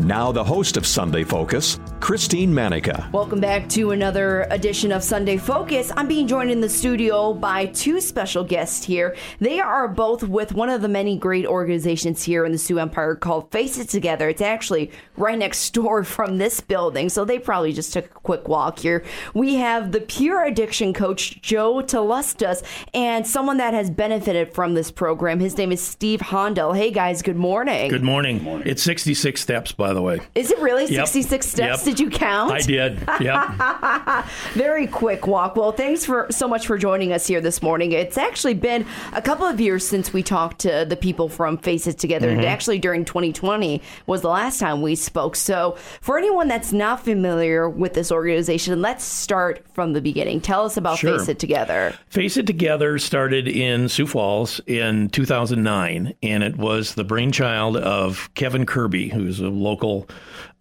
Now, the host of Sunday Focus, Christine Manica. Welcome back to another edition of Sunday Focus. I'm being joined in the studio by two special guests here. They are both with one of the many great organizations here in the Sioux Empire called Face It Together. It's actually right next door from this building, so they probably just took a quick walk here. We have the Peer Addiction coach, Joe Talustas, and someone that has benefited from this program. His name is Steve Hondel. Hey, guys, good morning. Good morning. It's 66 steps, by the way. Is it really Yep. 66 steps? Yep. Did you count? I did. Yep. Very quick walk. Well, thanks for so much for joining us here this morning. It's actually been a couple of years since we talked to the people from Face It Together. Mm-hmm. Actually, during 2020 was the last time we spoke. So, for anyone that's not familiar with this organization, let's start from the beginning. Tell us about Sure. Face It Together. Face It Together started in Sioux Falls in 2009, and it was the brainchild of Kevin Kirby, who's a local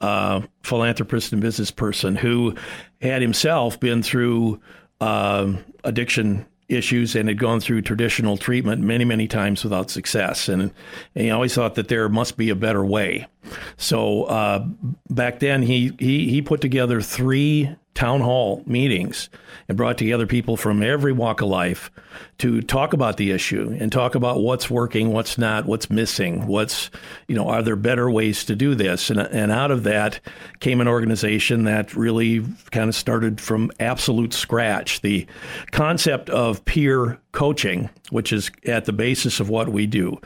uh, philanthropist and business person who had himself been through um addiction issues and had gone through traditional treatment many, many times without success. And, and he always thought that there must be a better way. So uh, back then, he, he, he put together three town hall meetings and brought together people from every walk of life to talk about the issue and talk about what's working, what's not, what's missing, what's, you know, are there better ways to do this? And, and out of that came an organization that really kind of started from absolute scratch. The concept of peer coaching, which is at the basis of what we do,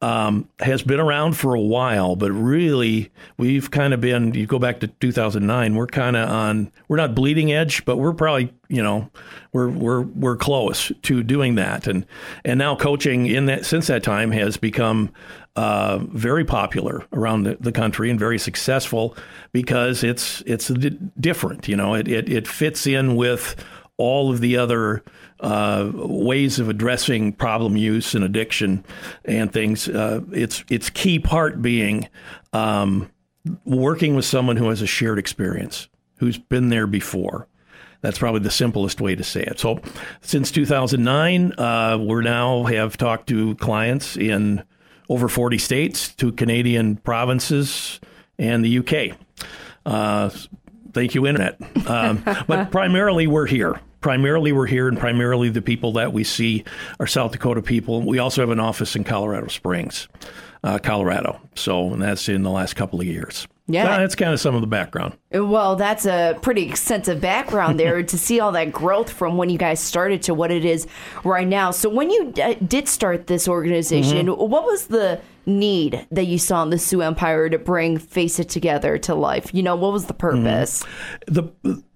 um, has been around for a while, but really we've kind of been, you go back to 2009, we're kind of on, we're not bleeding edge, but we're probably, you know, we're, we're, we're close to doing that. And, and now coaching in that, since that time has become, uh, very popular around the, the country and very successful because it's, it's di- different, you know, it, it, it fits in with all of the other uh, ways of addressing problem use and addiction and things. Uh, its its key part being um, working with someone who has a shared experience, who's been there before. That's probably the simplest way to say it. So, since 2009, uh, we now have talked to clients in over 40 states, to Canadian provinces, and the UK. Uh, thank you, Internet. Um, but primarily, we're here. Primarily, we're here, and primarily the people that we see are South Dakota people. We also have an office in Colorado Springs, uh, Colorado. So, and that's in the last couple of years. Yeah. Uh, that's kind of some of the background. Well, that's a pretty extensive background there to see all that growth from when you guys started to what it is right now. So, when you uh, did start this organization, Mm-hmm. what was the need that you saw in the Sioux Empire to bring Face It Together to life? You know, what was the purpose? the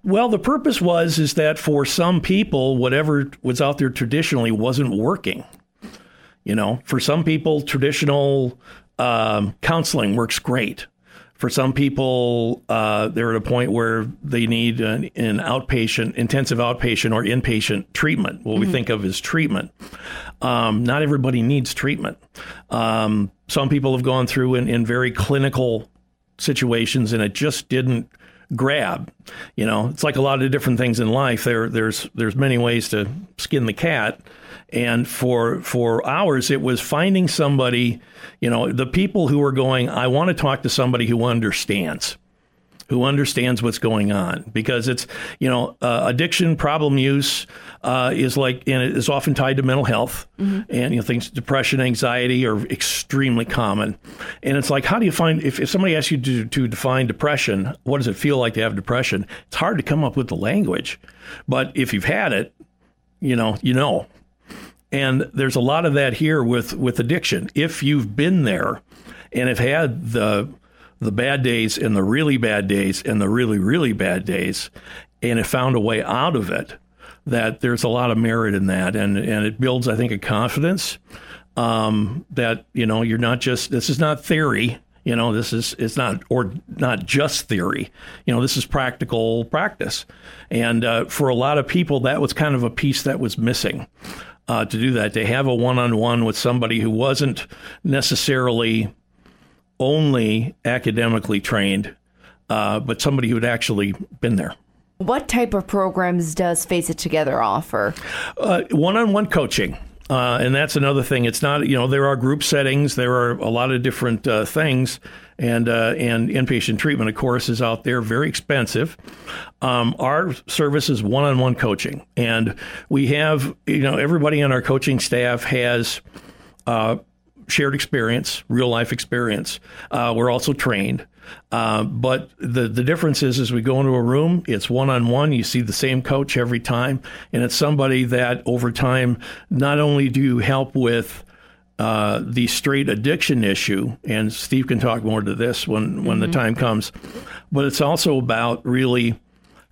well the purpose was is that for some people whatever was out there traditionally wasn't working. You know for some people traditional um, counseling works great. For some people uh, they're at a point where they need an, an outpatient intensive outpatient or inpatient treatment. What we think of as treatment. Um, not everybody needs treatment. Um, some people have gone through in, in very clinical situations and it just didn't grab. You know, it's like a lot of different things in life. There, there's there's many ways to skin the cat, and for for ours, it was finding somebody. You know, the people who were going. I want to talk to somebody who understands who understands what's going on. Because it's you know uh, addiction problem use uh, is like and it is often tied to mental health. And you know things depression anxiety are extremely common. And it's like how do you find if, if somebody asks you to, to define depression what does it feel like to have depression? It's hard to come up with the language. But if you've had it you know you know. And there's a lot of that here with with addiction. If you've been there and have had the the bad days and the really bad days and the really really bad days. And it found a way out of it that there's a lot of merit in that. And and it builds i think a confidence um, that you know you're not just this is not theory. You know this is it's not or not just theory. You know this is practical practice. And uh, for a lot of people that was kind of a piece that was missing uh, to do that. To have a one on one with somebody who wasn't necessarily only academically trained, uh, but somebody who had actually been there. What type of programs does Face It Together offer? One on one coaching. Uh, and that's another thing. It's not, you know, there are group settings, there are a lot of different uh, things, and uh, and inpatient treatment, of course, is out there, very expensive. Um, our service is one-on-one coaching, and we have, you know, everybody on our coaching staff has uh, shared experience, real life experience. Uh, we're also trained. Uh, but the, the difference is, as we go into a room, it's one on one. You see the same coach every time, and it's somebody that over time, not only do you help with uh, the straight addiction issue, and Steve can talk more to this when, when the time comes, but it's also about really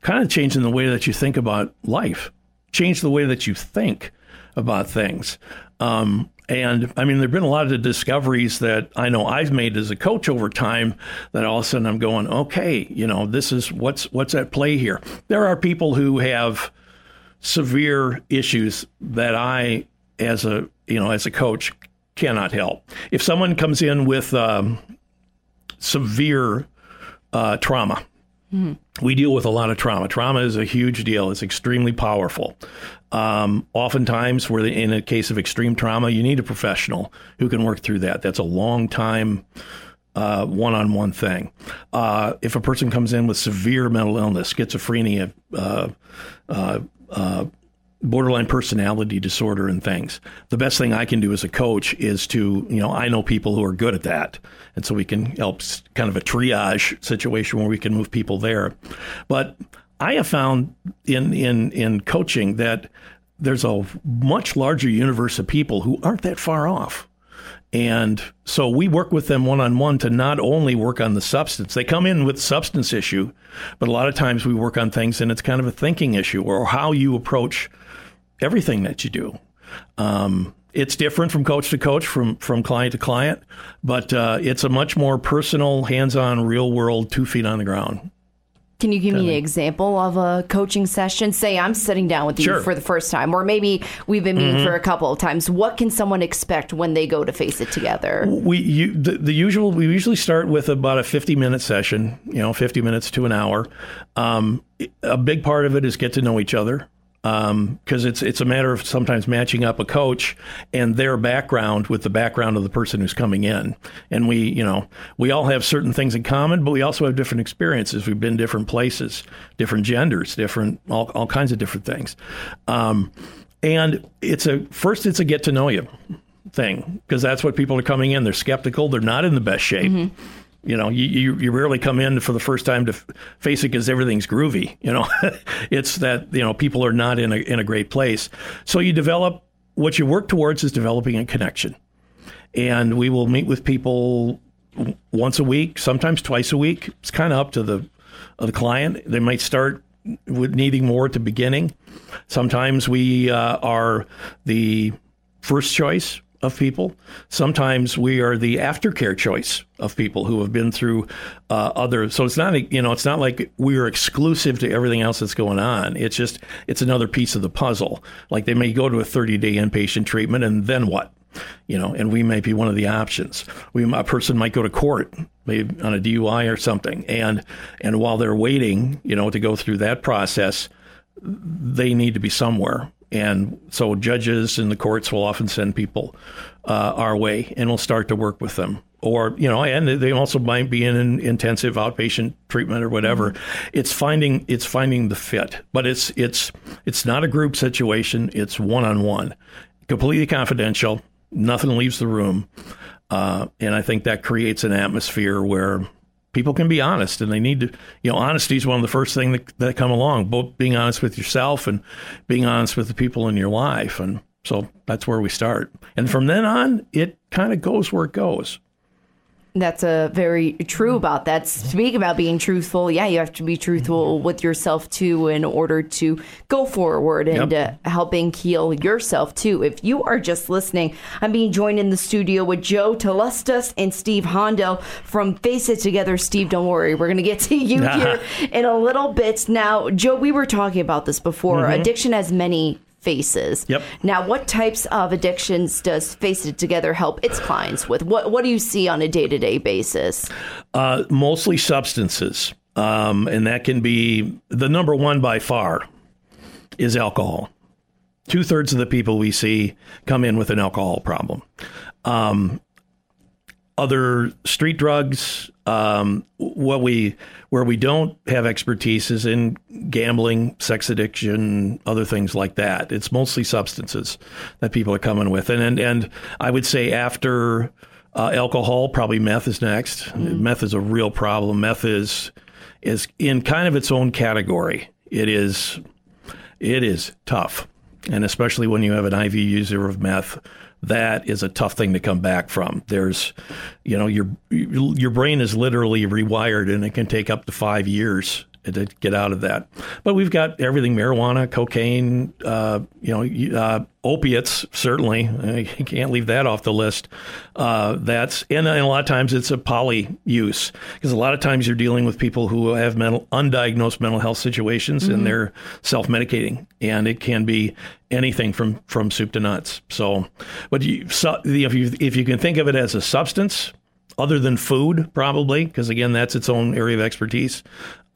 kind of changing the way that you think about life, change the way that you think about things. Um, and I mean, there have been a lot of discoveries that I know I've made as a coach over time that all of a sudden I'm going, okay, you know, this is what's what's at play here. There are people who have severe issues that I, as a you know, as a coach, cannot help. If someone comes in with um, severe uh, trauma, we deal with a lot of trauma. Trauma is a huge deal. It's extremely powerful. Um, oftentimes, where in a case of extreme trauma, you need a professional who can work through that. That's a long time uh, one-on-one thing. Uh, if a person comes in with severe mental illness, schizophrenia, uh, uh, uh, borderline personality disorder, and things, the best thing I can do as a coach is to, you know, I know people who are good at that, and so we can help kind of a triage situation where we can move people there. But I have found in in in coaching that there's a much larger universe of people who aren't that far off. And so we work with them one on one to not only work on the substance. They come in with substance issue, but a lot of times we work on things and it's kind of a thinking issue or how you approach everything that you do. Um, it's different from coach to coach, from from client to client, but uh, it's a much more personal, hands-on, real-world, two feet on the ground. Can you give me an example of a coaching session? Say I'm sitting down with you Sure. for the first time, or maybe we've been meeting for a couple of times. What can someone expect when they go to Face It Together? We you, the, the usual we usually start with about a 50 minute session, you know, 50 minutes to an hour. Um, a big part of it is get to know each other because it's it's a matter of sometimes matching up a coach and their background with the background of the person who's coming in. And we, you know, we all have certain things in common, but we also have different experiences. We've been different places, different genders, different all, all kinds of different things. Um, and it's a first it's a get to know you thing because that's what people are coming in. They're skeptical. They're not in the best shape. You know, you, you, you rarely come in for the first time to face it because everything's groovy. You know, it's that, you know, people are not in a, in a great place. So you develop what you work towards is developing a connection. And we will meet with people once a week, sometimes twice a week. It's kind of up to the, the client. They might start with needing more at the beginning. Sometimes we uh, are the first choice of people. Sometimes we are the aftercare choice of people who have been through uh, other. So it's not you know it's not like we are exclusive to everything else that's going on. It's just it's another piece of the puzzle. Like they may go to a 30 day inpatient treatment and then what? You know, and we may be one of the options. We a person might go to court, maybe on a DUI or something, and and while they're waiting, you know, to go through that process, they need to be somewhere. And so judges and the courts will often send people uh, our way, and we'll start to work with them. Or you know, and they also might be in an intensive outpatient treatment or whatever. It's finding it's finding the fit, but it's it's it's not a group situation. It's one on one, completely confidential. Nothing leaves the room, uh, and I think that creates an atmosphere where people can be honest and they need to you know honesty is one of the first things that, that come along both being honest with yourself and being honest with the people in your life and so that's where we start. And from then on it kind of goes where it goes That's a very true mm-hmm. about that. Speaking about being truthful, yeah, you have to be truthful mm-hmm. with yourself too in order to go forward and Yep. uh, helping heal yourself too. If you are just listening, I'm being joined in the studio with Joe Telustas and Steve Hondo from Face It Together. Steve, don't worry, we're going to get to you here in a little bit. Now, Joe, we were talking about this before. Mm-hmm. Addiction has many faces. Yep. Now, what types of addictions does Face It Together help its clients with? What What do you see on a day to day basis? Uh, mostly substances, um, and that can be the number one by far is alcohol. Two thirds of the people we see come in with an alcohol problem. Um, other street drugs, um, what we where we don't have expertise is in gambling, sex addiction, other things like that. It's mostly substances that people are coming with, and and, and I would say after uh, alcohol, probably meth is next. Mm-hmm. Meth is a real problem. Meth is is in kind of its own category. It is it is tough, and especially when you have an IV user of meth that is a tough thing to come back from. There's, you know, your your brain is literally rewired, and it can take up to five years to get out of that. But we've got everything: marijuana, cocaine, uh, you know, uh, opiates. Certainly, you can't leave that off the list. Uh, that's and, and, a lot of times it's a poly use because a lot of times you're dealing with people who have mental undiagnosed mental health situations mm-hmm. and they're self medicating, and it can be anything from from soup to nuts. So, but you, so, if you if you can think of it as a substance other than food, probably, because again, that's its own area of expertise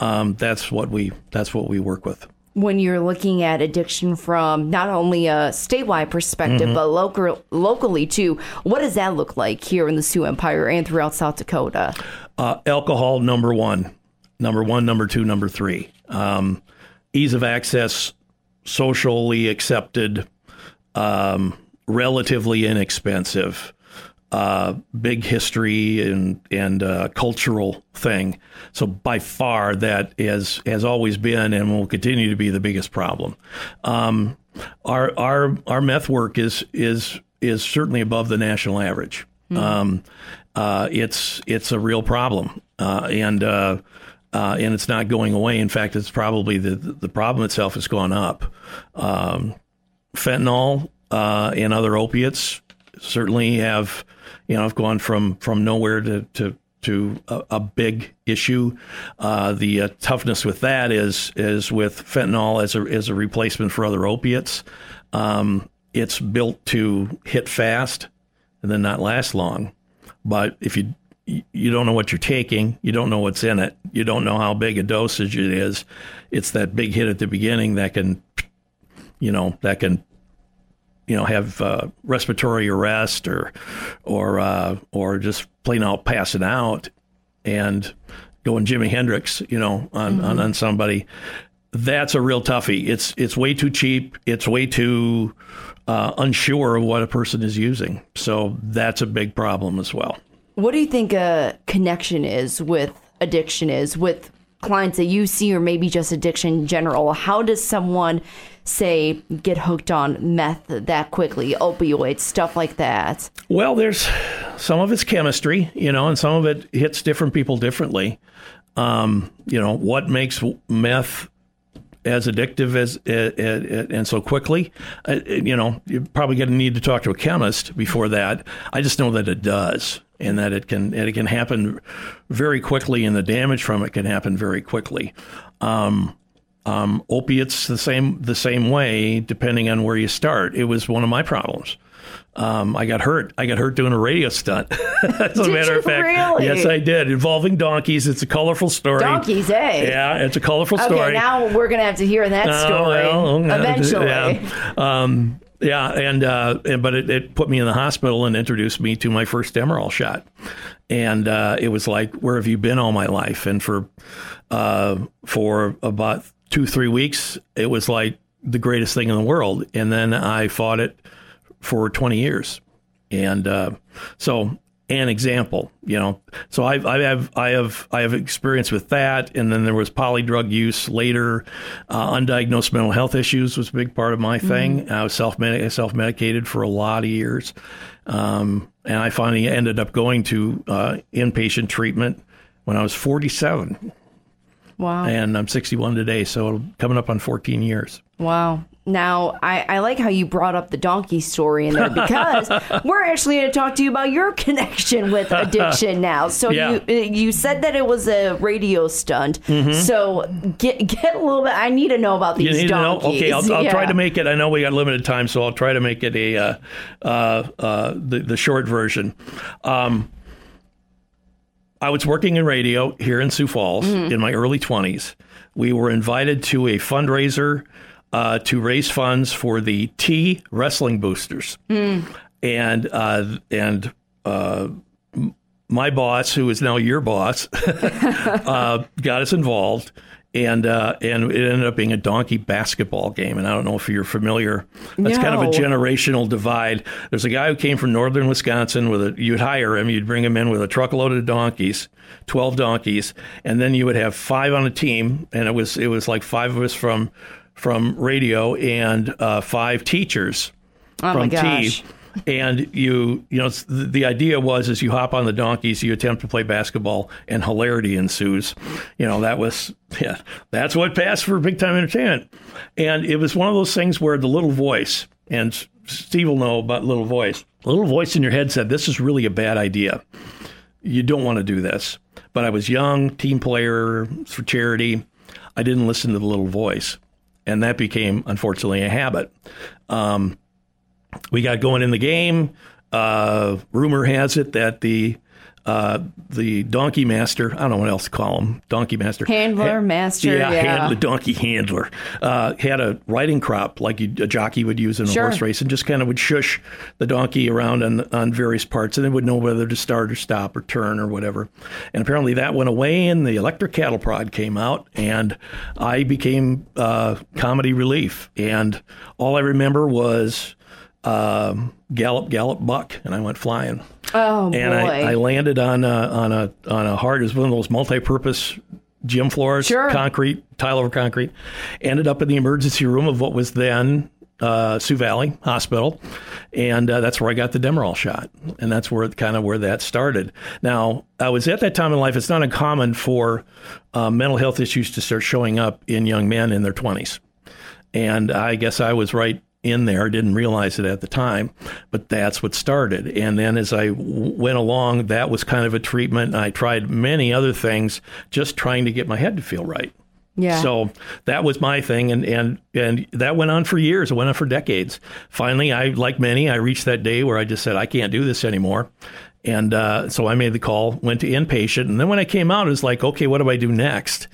um, that's what we that's what we work with. When you're looking at addiction from not only a statewide perspective mm-hmm. but local locally too what does that look like here in the sioux empire and throughout south dakota? Uh, alcohol number one. Number one number two number three. Um, ease of access socially accepted um, relatively inexpensive uh, big history and and uh, cultural thing. So by far, that has has always been and will continue to be the biggest problem. Um, our our our meth work is is is certainly above the national average. Mm-hmm. Um, uh, it's it's a real problem, uh, and uh, uh, and it's not going away. In fact, it's probably the the problem itself has gone up. Um, fentanyl and other opiates certainly have you know, I've gone from from nowhere to to to a, a big issue. Uh, the uh, toughness with that is is with fentanyl as a as a replacement for other opiates. Um, it's built to hit fast and then not last long. But if you you don't know what you're taking, you don't know what's in it, you don't know how big a dosage it is. It's that big hit at the beginning that can, you know, that can you know have uh, respiratory arrest or or uh, or just plain out passing out and going Jimi Hendrix, you know, on, mm-hmm. on, on somebody. That's a real toughie. It's it's way too cheap. It's way too uh, unsure of what a person is using. So that's a big problem as well. What do you think a connection is with addiction is with clients that you see or maybe just addiction in general? How does someone say get hooked on meth that quickly, opioids, stuff like that? Well, there's some of it's chemistry, you know, and some of it hits different people differently. Um, you know, what makes meth as addictive as and so quickly, uh, you know, you're probably going to need to talk to a chemist before that. I just know that it does, and that it can and it can happen very quickly, and the damage from it can happen very quickly. Um, um, opiates the same the same way, depending on where you start. It was one of my problems. Um, I got hurt. I got hurt doing a radio stunt. As a did matter of fact, really? yes, I did. Involving donkeys. It's a colorful story. Donkeys, eh? Yeah, it's a colorful okay, story. Okay, now we're gonna have to hear that oh, story well, eventually. Yeah. Um, yeah, and, uh, and but it, it, put me in the hospital and introduced me to my first Demerol shot, and uh, it was like, where have you been all my life? And for uh, for about two, three weeks, it was like the greatest thing in the world. And then I fought it for 20 years. And uh, so, an example, you know, so I've, I, have I have I have experience with that, and then there was polydrug use later. Uh, undiagnosed mental health issues was a big part of my mm-hmm. thing. Mm-hmm. I was self self medicated for a lot of years, um, and I finally ended up going to uh, inpatient treatment when I was 47. Wow. And I'm 61 today, so coming up on 14 years. Wow. Now, I, I like how you brought up the donkey story in there because we're actually going to talk to you about your connection with addiction now. So Yeah. you you said that it was a radio stunt. So get get a little bit. I need to know about these Mm-hmm. You need donkeys. to know. Okay, I'll, I'll try to make it. I know we got limited time, so I'll try to make it a uh, uh, uh, the the short version. Um, I was working in radio here in Sioux Falls Mm-hmm. in my early twenties. We were invited to a fundraiser uh, to raise funds for the Tea Wrestling Boosters, Mm. and uh, and. Uh, my boss, who is now your boss, uh, got us involved, and uh, and it ended up being a donkey basketball game. And I don't know if you're familiar. That's kind of a generational divide. There's a guy who came from northern Wisconsin with a. You'd hire him. You'd bring him in with a truckload of donkeys, twelve donkeys, and then you would have five on a team, and it was it was like five of us from from radio and uh, five teachers Oh my from gosh. Tea. And you, you know, the, the idea was is you hop on the donkeys, you attempt to play basketball, and hilarity ensues. You know, that was, yeah, that's what passed for big time entertainment. And it was one of those things where the little voice, and Steve will know about little voice, the little voice in your head said, this is really a bad idea. You don't want to do this. But I was young, team player for charity. I didn't listen to the little voice. And that became, unfortunately, a habit um, we got going in the game. Uh, rumor has it that the uh, the donkey master, I don't know what else to call him, donkey master, Handler, master, yeah, yeah. handler, donkey handler, uh, had a riding crop like you, a jockey would use in a Sure. horse race, and just kind of would shush the donkey around on on various parts, and they would know whether to start or stop or turn or whatever. And apparently that went away, and the electric cattle prod came out, and I became uh, comedy relief, and all I remember was um, gallop, gallop, buck, and I went flying. Oh boy. And I, I landed on a, on a on a hard. It was one of those multi-purpose gym floors, Sure. concrete, tile over concrete. Ended up in the emergency room of what was then uh, Sioux Valley Hospital, and uh, that's where I got the Demerol shot, and that's where kind of where that started. Now I was at that time in life. It's not uncommon for uh, mental health issues to start showing up in young men in their twenties, and I guess I was right in there. Didn't realize it at the time, but that's what started. And then as I w- went along, that was kind of a treatment. I tried many other things, just trying to get my head to feel right. yeah. So that was my thing, and and and that went on for years. It went on for decades. Finally, I like many, I reached that day where I just said I can't do this anymore, and uh, so I made the call, went to inpatient, and then when I came out, it was like, okay, what do I do next?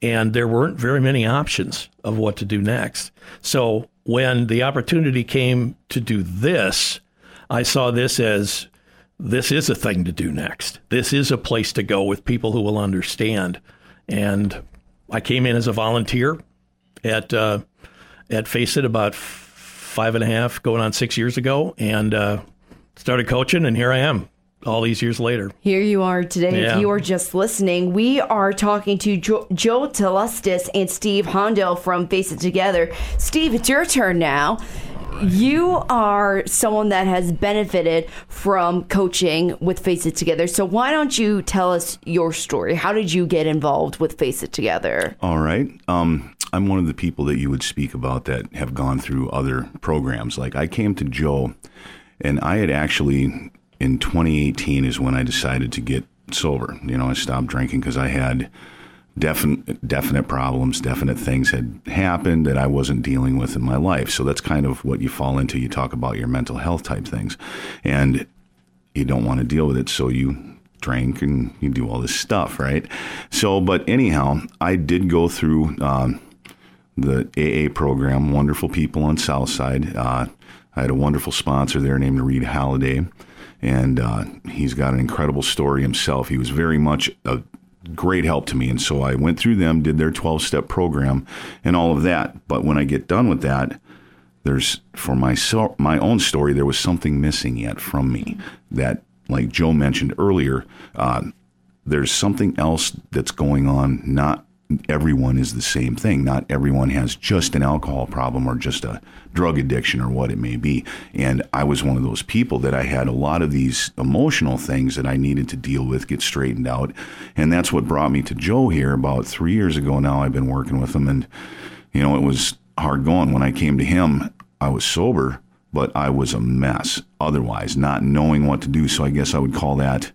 And there weren't very many options of what to do next. So when the opportunity came to do this, I saw this as this is a thing to do next. This is a place to go with people who will understand. And I came in as a volunteer at uh, at Face It about five and a half, going on six years ago, and uh, started coaching, and here I am, all these years later. Here you are today. Yeah. If you are just listening, we are talking to jo- Joe Telustis and Steve Hondo from Face It Together. Steve, it's your turn now. You are someone that has benefited from coaching with Face It Together. So why don't you tell us your story? How did you get involved with Face It Together? All right. Um, I'm one of the people that you would speak about that have gone through other programs. Like I came to Joe, and I had actually in 2018 is when I decided to get sober. You know, I stopped drinking because I had definite definite problems, definite things had happened that I wasn't dealing with in my life. So that's kind of what you fall into. You talk about your mental health type things, and you don't want to deal with it, so you drink and you do all this stuff, right? So, but anyhow, I did go through um, the AA program. Wonderful people on Southside. Uh, I had a wonderful sponsor there named Reed Halliday, and uh, he's got an incredible story himself. He was very much a great help to me, and so I went through them, did their twelve step program, and all of that. But when I get done with that, there's for my so, my own story there was something missing yet from me that like joe mentioned earlier uh, there's something else that's going on not everyone is the same thing not everyone has just an alcohol problem or just a drug addiction or what it may be and i was one of those people that i had a lot of these emotional things that i needed to deal with get straightened out and that's what brought me to joe here about three years ago now i've been working with him and you know, it was hard going. When I came to him, I was sober, but I was a mess otherwise, not knowing what to do. So I guess I would call that,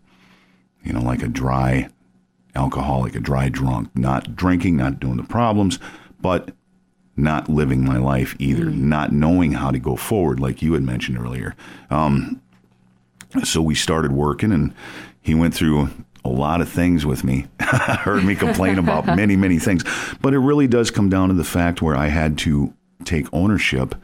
you know, like a dry alcoholic, a dry drunk, not drinking, not doing the problems, but not living my life either, not knowing how to go forward, like you had mentioned earlier. Um, so we started working, and he went through a lot of things with me. Heard me complain about many, many things. But it really does come down to the fact where I had to take ownership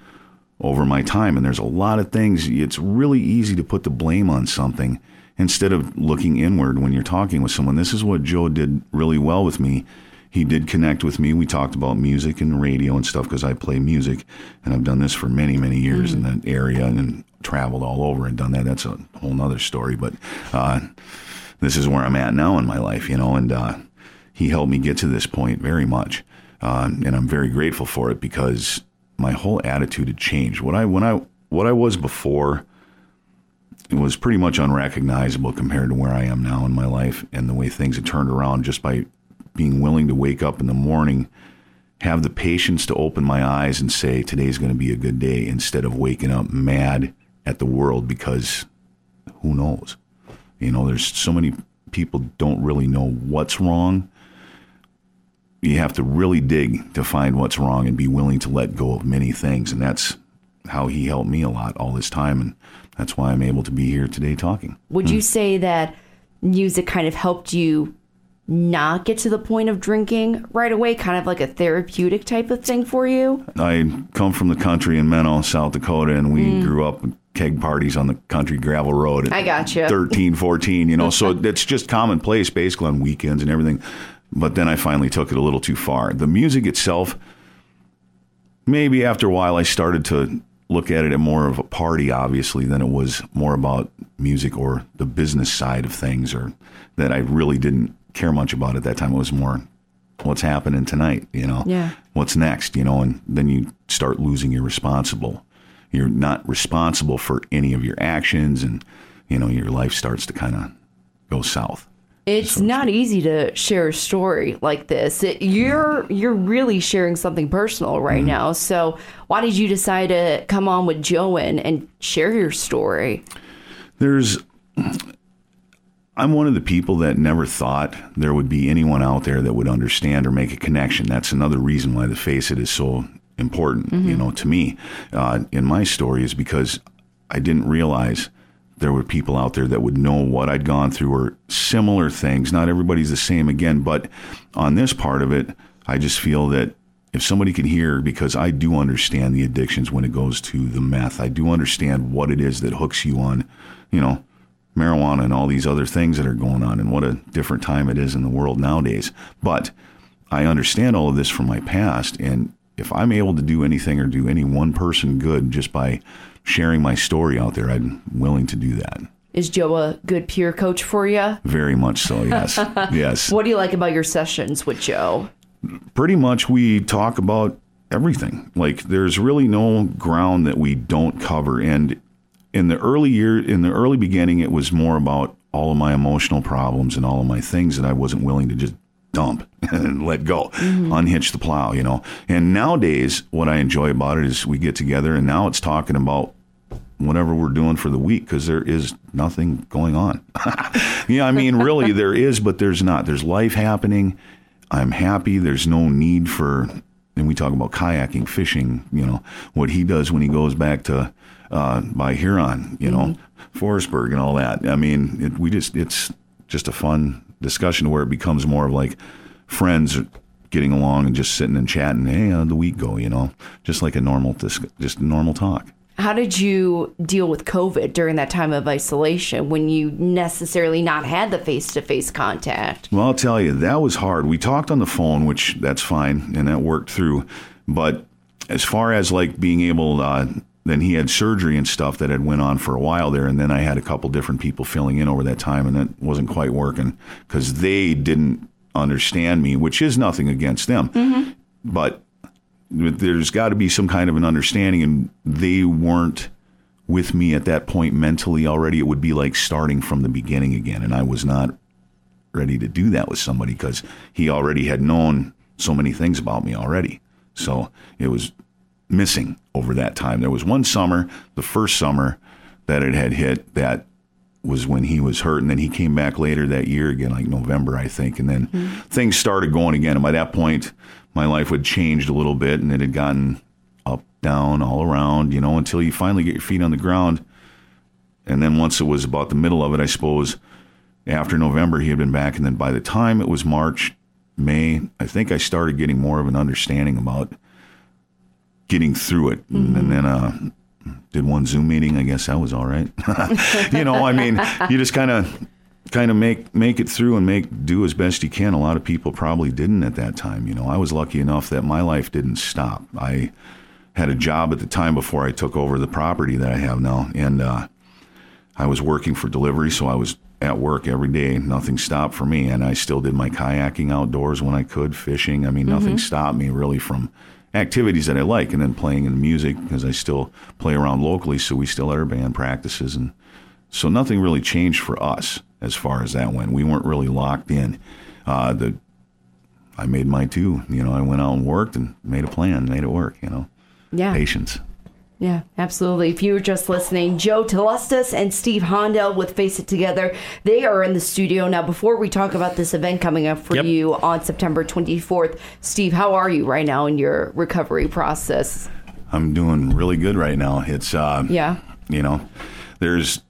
over my time. And there's a lot of things, it's really easy to put the blame on something instead of looking inward when you're talking with someone. This is what Joe did really well with me. He did connect with me. We talked about music and radio and stuff because I play music and I've done this for many, many years in that area and traveled all over and done that. That's a whole nother story. But uh, this is where I'm at now in my life, you know, and uh, he helped me get to this point very much. Uh, and I'm very grateful for it because my whole attitude had changed. What I when I what I was before was pretty much unrecognizable compared to where I am now in my life and the way things had turned around just by being willing to wake up in the morning, have the patience to open my eyes and say today's going to be a good day instead of waking up mad at the world because who knows? You know, there's so many people don't really know what's wrong. You have to really dig to find what's wrong and be willing to let go of many things. And that's how he helped me a lot all this time. And that's why I'm able to be here today talking. Would you say that music kind of helped you not get to the point of drinking right away, kind of like a therapeutic type of thing for you? I come from the country in Menno, South Dakota, and we mm. grew up keg parties on the country gravel road at I gotcha. 13, 14, you know, so it's just commonplace basically on weekends and everything. But then I finally took it a little too far. The music itself, maybe after a while, I started to look at it at more of a party, obviously, than it was more about music or the business side of things, or that I really didn't care much about at that time. It was more what's happening tonight, you know, Yeah. what's next, you know, and then you start losing your responsible. You're not responsible for any of your actions, and you know your life starts to kind of go south. It's not easy to share a story like this. It, you're you're really sharing something personal right now. So why did you decide to come on with Joan and share your story? There's, I'm one of the people that never thought there would be anyone out there that would understand or make a connection. That's another reason why the face it is so important, you know, to me uh, in my story is because I didn't realize there were people out there that would know what I'd gone through or similar things. Not everybody's the same again, but on this part of it, I just feel that if somebody could hear, because I do understand the addictions when it goes to the meth, I do understand what it is that hooks you on, you know, marijuana and all these other things that are going on, and what a different time it is in the world nowadays. But I understand all of this from my past, and if I'm able to do anything or do any one person good just by sharing my story out there, I'm willing to do that. Is Joe a good peer coach for you? Very much so, yes. yes. What do you like about your sessions with Joe? Pretty much we talk about everything. Like there's really no ground that we don't cover. And in the early year, in the early beginning, it was more about all of my emotional problems and all of my things that I wasn't willing to just dump and let go, mm-hmm. unhitch the plow, you know. And nowadays, what I enjoy about it is we get together and now it's talking about whatever we're doing for the week because there is nothing going on. yeah, I mean, really, there is, but there's not. There's life happening. I'm happy. There's no need for, and we talk about kayaking, fishing, you know, what he does when he goes back to uh, by Huron, you know, Forestburg and all that. I mean, it, we just, it's just a fun discussion where it becomes more of like friends getting along and just sitting and chatting. Hey, how'd the week go? You know, just like a normal, dis- just normal talk. How did you deal with COVID during that time of isolation when you necessarily not had the face to face contact? Well, I'll tell you, that was hard. We talked on the phone, which that's fine, and that worked through. But as far as like being able, uh, then he had surgery and stuff that had went on for a while there, and then I had a couple different people filling in over that time, and that wasn't quite working because they didn't understand me, which is nothing against them, but there's got to be some kind of an understanding, and they weren't with me at that point mentally already. It would be like starting from the beginning again, and I was not ready to do that with somebody because he already had known so many things about me already. So it was missing over that time. There was one summer, the first summer that it had hit, that was when he was hurt, and then he came back later that year again, like November, I think, and then mm-hmm. things started going again. And by that point, my life had changed a little bit, and it had gotten up, down, all around, you know, until you finally get your feet on the ground. And then once it was about the middle of it, I suppose, after November, he had been back, and then by the time it was March, May, I think I started getting more of an understanding about getting through it, mm-hmm. and then uh, did one Zoom meeting. I guess that was all right. you know, I mean, you just kind of kind of make make it through and make do as best you can. A lot of people probably didn't at that time. You know, I was lucky enough that my life didn't stop. I had a job at the time before I took over the property that I have now, and uh, I was working for delivery, so I was at work every day. Nothing stopped for me, and I still did my kayaking outdoors when I could, fishing. I mean, mm-hmm. nothing stopped me really from activities that I like, and then playing in music because I still play around locally. So we still had our band practices, and so nothing really changed for us as far as that went. We weren't really locked in. Uh, the I made my two. You know, I went out and worked and made a plan, made it work. You know, yeah, patience. Yeah, absolutely. If you were just listening, Joe Telustas and Steve Hondel with Face It Together, they are in the studio. Now, before we talk about this event coming up for yep. you on September 24th, Steve, how are you right now in your recovery process? I'm doing really good right now. It's, uh, yeah, you know, there's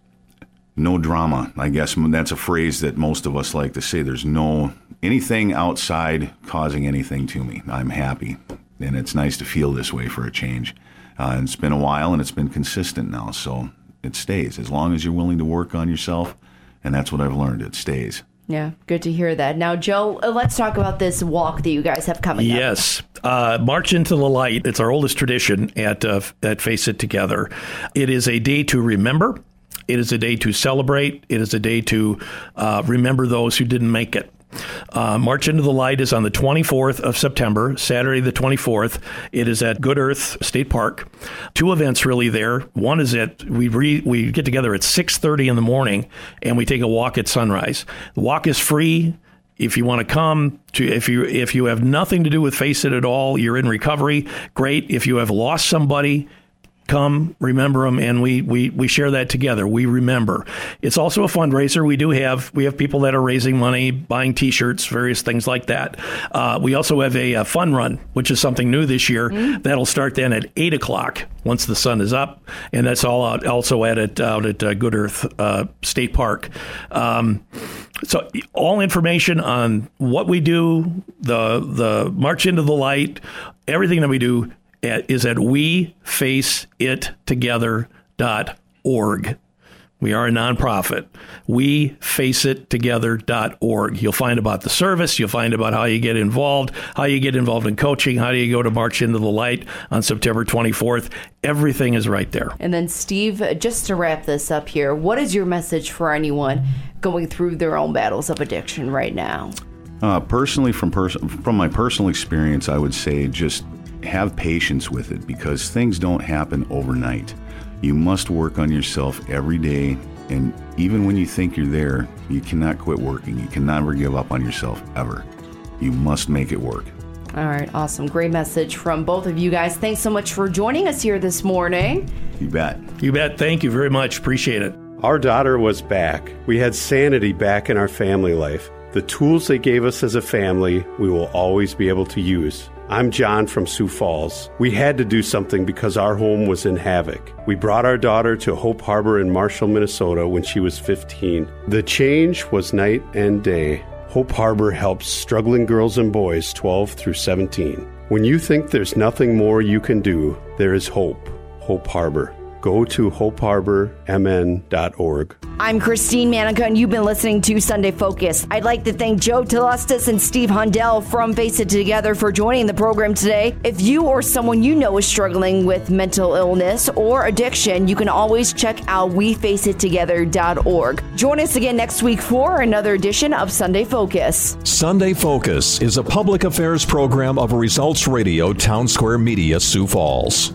no drama. I guess that's a phrase that most of us like to say. There's no anything outside causing anything to me. I'm happy. And it's nice to feel this way for a change. Uh, it's been a while and it's been consistent now, so it stays. As long as you're willing to work on yourself, and that's what I've learned, it stays. Yeah, good to hear that. Now, Joe, uh, let's talk about this walk that you guys have coming yes. up. Yes, uh, March into the Light. It's our oldest tradition at uh, at Face It Together. It is a day to remember. It is a day to celebrate. It is a day to uh, remember those who didn't make it. Uh, March into the Light is on the 24th of September, Saturday the 24th. It is at Good Earth State Park. Two events really there. One is at we re, we get together at 6:30 in the morning and we take a walk at sunrise. The walk is free. If you want to come to if you if you have nothing to do with Face It at all, you're in recovery. Great. If you have lost somebody, come remember them and we, we we share that together. We remember. It's also a fundraiser. We do have we have people that are raising money buying t-shirts various things like that. Uh, we also have a, a, fun run which is something new this year. Mm. that'll start then at 8 o'clock once the sun is up and that's all out also at it out at uh, good earth uh, state park. Um, so all information on what we do the the march into the light everything that we do at, is at wefaceittogether.org. We are a nonprofit. We together.org. You'll find about the service. You'll find about how you get involved, how you get involved in coaching, how do you go to March into the Light on September 24th. Everything is right there. And then, Steve, just to wrap this up here, what is your message for anyone going through their own battles of addiction right now? Uh, personally, from pers- from my personal experience, I would say just have patience with it because things don't happen overnight. You must work on yourself every day, and even when you think you're there, you cannot quit working. You can never give up on yourself ever. You must make it work. All right, awesome. Great message from both of you guys. Thanks so much for joining us here this morning. You bet. You bet. Thank you very much. Appreciate it. Our daughter was back. We had sanity back in our family life. The tools they gave us as a family, we will always be able to use. I'm John from Sioux Falls. We had to do something because our home was in havoc. We brought our daughter to Hope Harbor in Marshall, Minnesota when she was 15. The change was night and day. Hope Harbor helps struggling girls and boys 12 through 17. When you think there's nothing more you can do, there is hope. Hope Harbor go to hopeharbormn.org. I'm Christine Manica, and you've been listening to Sunday Focus. I'd like to thank Joe Telustas and Steve Hundell from Face It Together for joining the program today. If you or someone you know is struggling with mental illness or addiction, you can always check out wefaceittogether.org. Join us again next week for another edition of Sunday Focus. Sunday Focus is a public affairs program of Results Radio Town Square Media, Sioux Falls.